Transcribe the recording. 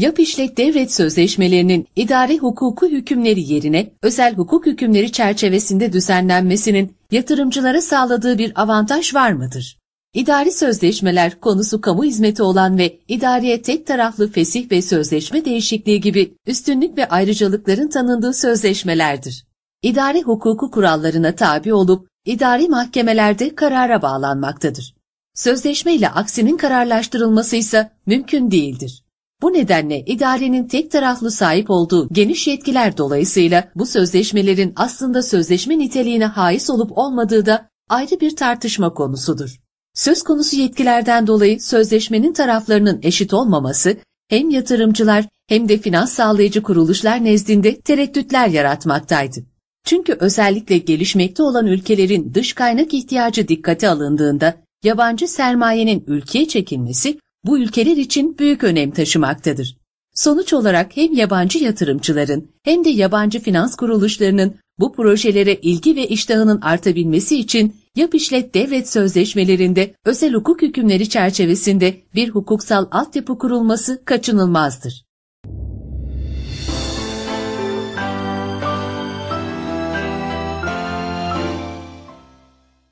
Yap işlet devlet sözleşmelerinin idari hukuku hükümleri yerine özel hukuk hükümleri çerçevesinde düzenlenmesinin yatırımcılara sağladığı bir avantaj var mıdır? İdari sözleşmeler konusu kamu hizmeti olan ve idariye tek taraflı fesih ve sözleşme değişikliği gibi üstünlük ve ayrıcalıkların tanındığı sözleşmelerdir. İdari hukuku kurallarına tabi olup idari mahkemelerde karara bağlanmaktadır. Sözleşme ile aksinin kararlaştırılması ise mümkün değildir. Bu nedenle idarenin tek taraflı sahip olduğu geniş yetkiler dolayısıyla bu sözleşmelerin aslında sözleşme niteliğine hais olup olmadığı da ayrı bir tartışma konusudur. Söz konusu yetkilerden dolayı sözleşmenin taraflarının eşit olmaması hem yatırımcılar hem de finans sağlayıcı kuruluşlar nezdinde tereddütler yaratmaktaydı. Çünkü özellikle gelişmekte olan ülkelerin dış kaynak ihtiyacı dikkate alındığında yabancı sermayenin ülkeye çekilmesi bu ülkeler için büyük önem taşımaktadır. Sonuç olarak hem yabancı yatırımcıların hem de yabancı finans kuruluşlarının bu projelere ilgi ve iştahının artabilmesi için yap işlet devlet sözleşmelerinde özel hukuk hükümleri çerçevesinde bir hukuksal altyapı kurulması kaçınılmazdır.